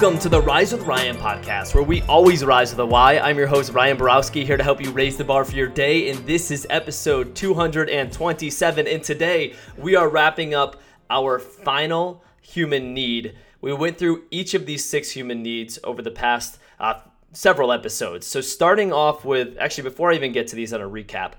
Welcome to the Rise with Ryan podcast, where we always rise with I'm your host, Ryan Borowski, here to help you raise the bar for your day. And this is episode 227. And today we are wrapping up our final human need. We went through each of these six human needs over the past uh, several episodes. So, starting off with actually, before I even get to these on a recap,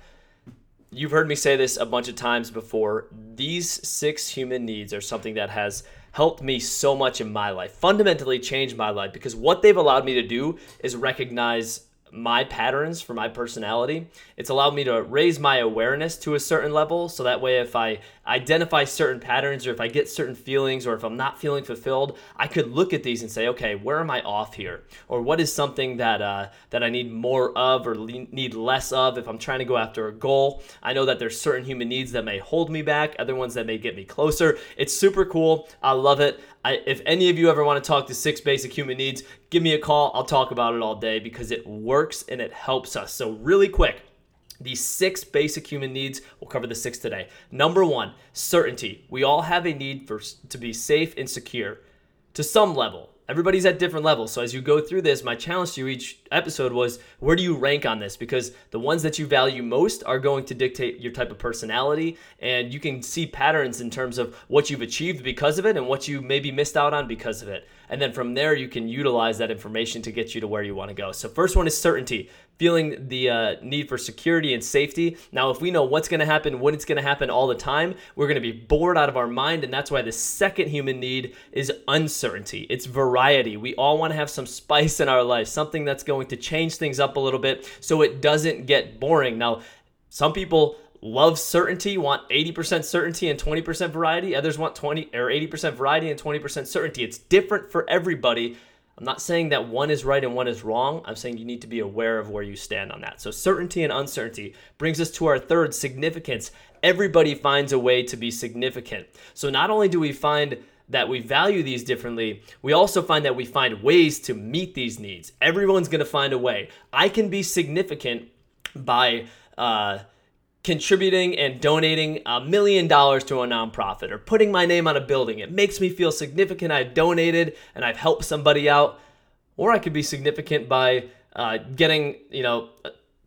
you've heard me say this a bunch of times before. These six human needs are something that has helped me so much in my life, fundamentally changed my life because what they've allowed me to do is recognize my patterns for my personality. It's allowed me to raise my awareness to a certain level so that way if I identify certain patterns or if I get certain feelings or if I'm not feeling fulfilled, I could look at these and say, okay, where am I off here? Or what is something that uh, that I need more of or le- need less of if I'm trying to go after a goal? I know that there's certain human needs that may hold me back, other ones that may get me closer. It's super cool. I love it. I, if any of you ever want to talk to six basic human needs, give me a call. I'll talk about it all day because it works and it helps us. So, really quick, these six basic human needs, we'll cover the six today. Number one, certainty. We all have a need for to be safe and secure to some level. Everybody's at different levels. So as you go through this, my challenge to you each episode was where do you rank on this? Because the ones that you value most are going to dictate your type of personality. And you can see patterns in terms of what you've achieved because of it and what you maybe missed out on because of it. And then from there, you can utilize that information to get you to where you want to go. So, first one is certainty feeling the uh, need for security and safety. Now, if we know what's going to happen, when it's going to happen all the time, we're going to be bored out of our mind. And that's why the second human need is uncertainty. It's variety. We all want to have some spice in our life, something that's going to change things up a little bit so it doesn't get boring. Now, some people love certainty, want 80% certainty and 20% variety. Others want 20 or 80% variety and 20% certainty. It's different for everybody. I'm not saying that one is right and one is wrong. I'm saying you need to be aware of where you stand on that. So, certainty and uncertainty brings us to our third significance. Everybody finds a way to be significant. So, not only do we find that we value these differently, we also find that we find ways to meet these needs. Everyone's going to find a way. I can be significant by, uh, contributing and donating a million dollars to a nonprofit or putting my name on a building. It makes me feel significant. I've donated and I've helped somebody out. Or I could be significant by uh, getting, you know,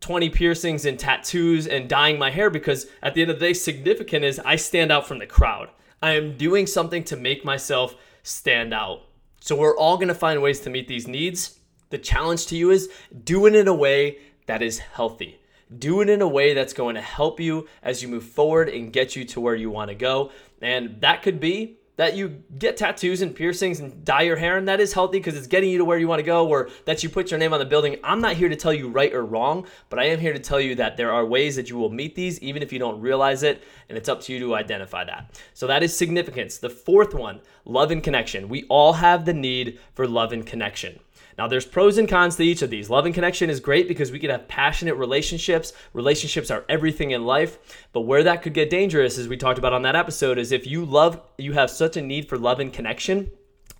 20 piercings and tattoos and dyeing my hair because at the end of the day, significant is I stand out from the crowd. I am doing something to make myself stand out. So we're all to find ways to meet these needs. The challenge to you is doing it in a way that is healthy. Do it in a way that's going to help you as you move forward and get you to where you want to go. And that could be that you get tattoos and piercings and dye your hair, and that is healthy because it's getting you to where you want to go, or that you put your name on the building. I'm not here to tell you right or wrong, but I am here to tell you that there are ways that you will meet these, even if you don't realize it, and it's up to you to identify that. So that is significance. The fourth one, love and connection. We all have the need for love and connection. Now, there's pros and cons to each of these. Love and connection is great because we can have passionate relationships. Relationships are everything in life. But where that could get dangerous, as we talked about on that episode, is if you love, you have such a need for love and connection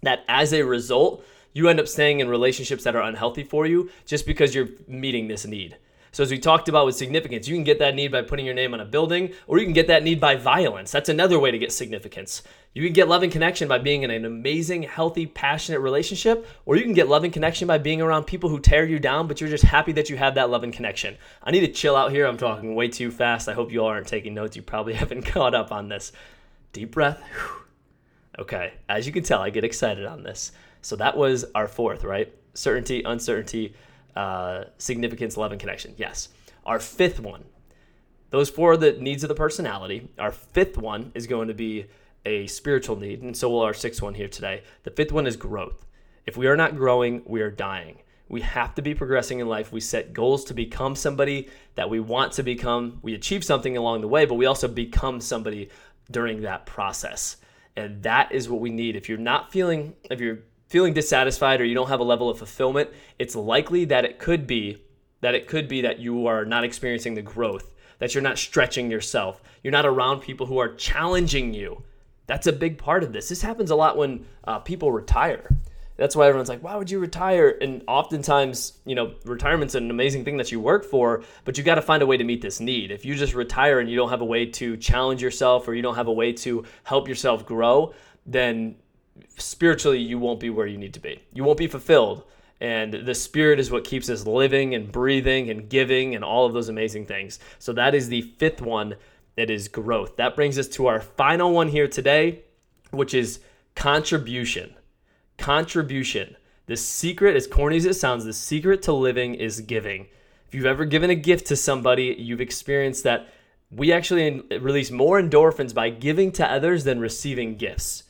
that as a result, you end up staying in relationships that are unhealthy for you just because you're meeting this need. So, as we talked about with significance, you can get that need by putting your name on a building, or you can get that need by violence. That's another way to get significance. You can get love and connection by being in an amazing, healthy, passionate relationship, or you can get love and connection by being around people who tear you down, but you're just happy that you have that love and connection. I need to chill out here. I'm talking way too fast. I hope you all aren't taking notes. You probably haven't caught up on this. Deep breath. Okay, as you can tell, I get excited on this. So that was our fourth, right? Certainty, uncertainty, uh, significance, love, and connection. Yes. Our fifth one, those four are the needs of the personality. Our fifth one is going to be a spiritual need, and so will our sixth one here today. The fifth one is growth. If we are not growing, we are dying. We have to be progressing in life. We set goals to become somebody that we want to become. We achieve something along the way, but we also become somebody during that process. And that is what we need. If you're not feeling, if you're feeling dissatisfied or you don't have a level of fulfillment, it's likely that it could be that it could be that you are not experiencing the growth, that you're not stretching yourself, you're not around people who are challenging you. That's a big part of this. This happens a lot when uh, people retire. That's why everyone's like, why would you retire? And oftentimes, you know, retirement's an amazing thing that you work for, but you got to find a way to meet this need. If you just retire and you don't have a way to challenge yourself or you don't have a way to help yourself grow, then spiritually you won't be where you need to be. You won't be fulfilled. And the spirit is what keeps us living and breathing and giving and all of those amazing things. So that is the fifth one that is growth. That brings us to our final one here today, which is contribution. Contribution. The secret, as corny as it sounds, the secret to living is giving. If you've ever given a gift to somebody, you've experienced that we actually release more endorphins by giving to others than receiving gifts.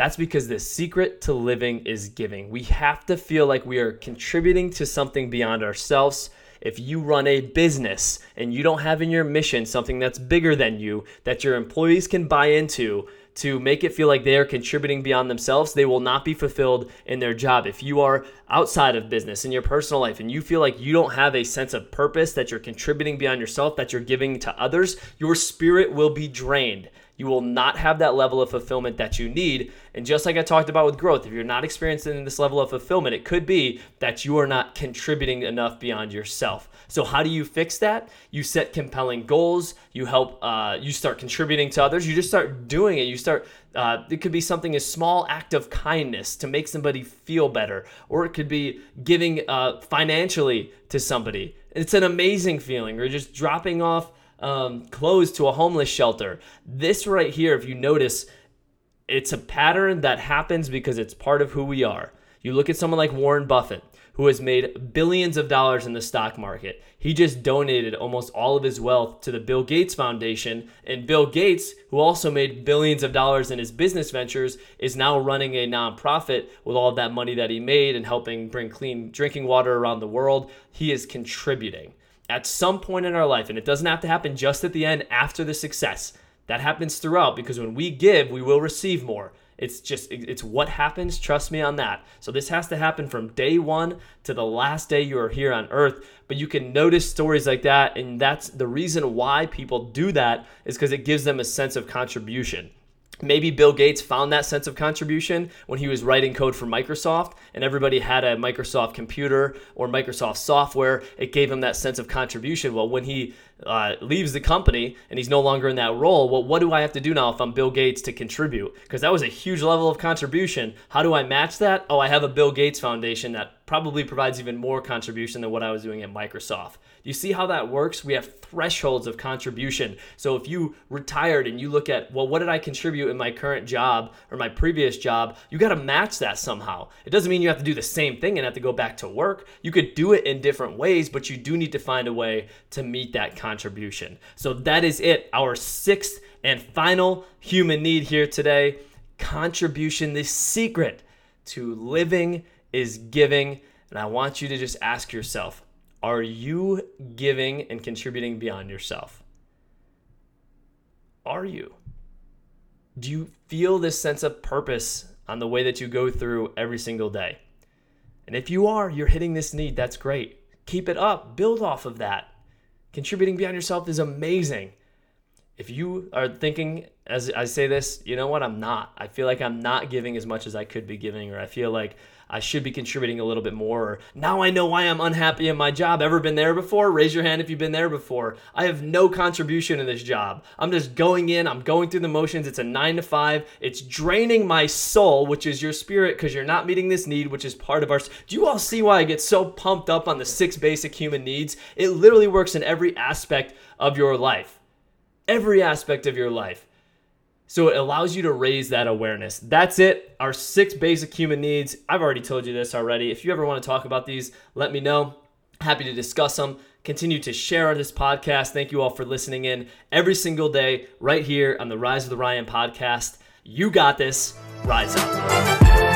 That's because the secret to living is giving. We have to feel like we are contributing to something beyond ourselves. If you run a business and you don't have in your mission something that's bigger than you, that your employees can buy into, to make it feel like they are contributing beyond themselves, they will not be fulfilled in their job. If you are outside of business in your personal life and you feel like you don't have a sense of purpose that you're contributing beyond yourself, that you're giving to others, your spirit will be drained you will not have that level of fulfillment that you need. And just like I talked about with growth, if you're not experiencing this level of fulfillment, it could be that you are not contributing enough beyond yourself. So how do you fix that? You set compelling goals. You help. Uh, you start contributing to others. You just start doing it. You start. Uh, it could be something as small act of kindness to make somebody feel better, or it could be giving uh, financially to somebody. It's an amazing feeling, or just dropping off um, clothes to a homeless shelter. This right here, if you notice, it's a pattern that happens because it's part of who we are. You look at someone like Warren Buffett, who has made billions of dollars in the stock market. He just donated almost all of his wealth to the Bill Gates Foundation. And Bill Gates, who also made billions of dollars in his business ventures, is now running a nonprofit with all of that money that he made and helping bring clean drinking water around the world. He is contributing at some point in our life, and it doesn't have to happen just at the end after the success. That happens throughout because when we give, we will receive more. It's just, it's what happens. Trust me on that. So this has to happen from day one to the last day you are here on earth. But you can notice stories like that. And that's the reason why people do that is because it gives them a sense of contribution. Maybe Bill Gates found that sense of contribution when he was writing code for Microsoft, and everybody had a Microsoft computer or Microsoft software. It gave him that sense of contribution. Well, when he uh, leaves the company and he's no longer in that role, well, what do I have to do now if I'm Bill Gates to contribute? Because that was a huge level of contribution. How do I match that? Oh, I have a Bill Gates Foundation that probably provides even more contribution than what I was doing at Microsoft. You see how that works? We have thresholds of contribution. So if you retired and you look at, well, what did I contribute in my current job or my previous job? You got to match that somehow. It doesn't mean you have to do the same thing and have to go back to work. You could do it in different ways, but you do need to find a way to meet that contribution. So that is it. Our sixth and final human need here today contribution, the secret to living is giving. And I want you to just ask yourself are you giving and contributing beyond yourself? Are you? Do you feel this sense of purpose on the way that you go through every single day? And if you are, you're hitting this need, that's great. Keep it up, build off of that. Contributing beyond yourself is amazing. If you are thinking, as I say this, you know what, I'm not. I feel like I'm not giving as much as I could be giving, or I feel like I should be contributing a little bit more. Or now I know why I'm unhappy in my job. Ever been there before? Raise your hand if you've been there before. I have no contribution in this job. I'm just going in, I'm going through the motions. It's a nine to five. It's draining my soul, which is your spirit, because you're not meeting this need, which is part of our. Do you all see why I get so pumped up on the six basic human needs? It literally works in every aspect of your life. Every aspect of your life. So it allows you to raise that awareness. That's it. Our six basic human needs. I've already told you this already. If you ever want to talk about these, let me know. Happy to discuss them. Continue to share this podcast. Thank you all for listening in every single day right here on the Rise of the Ryan podcast. You got this. Rise up.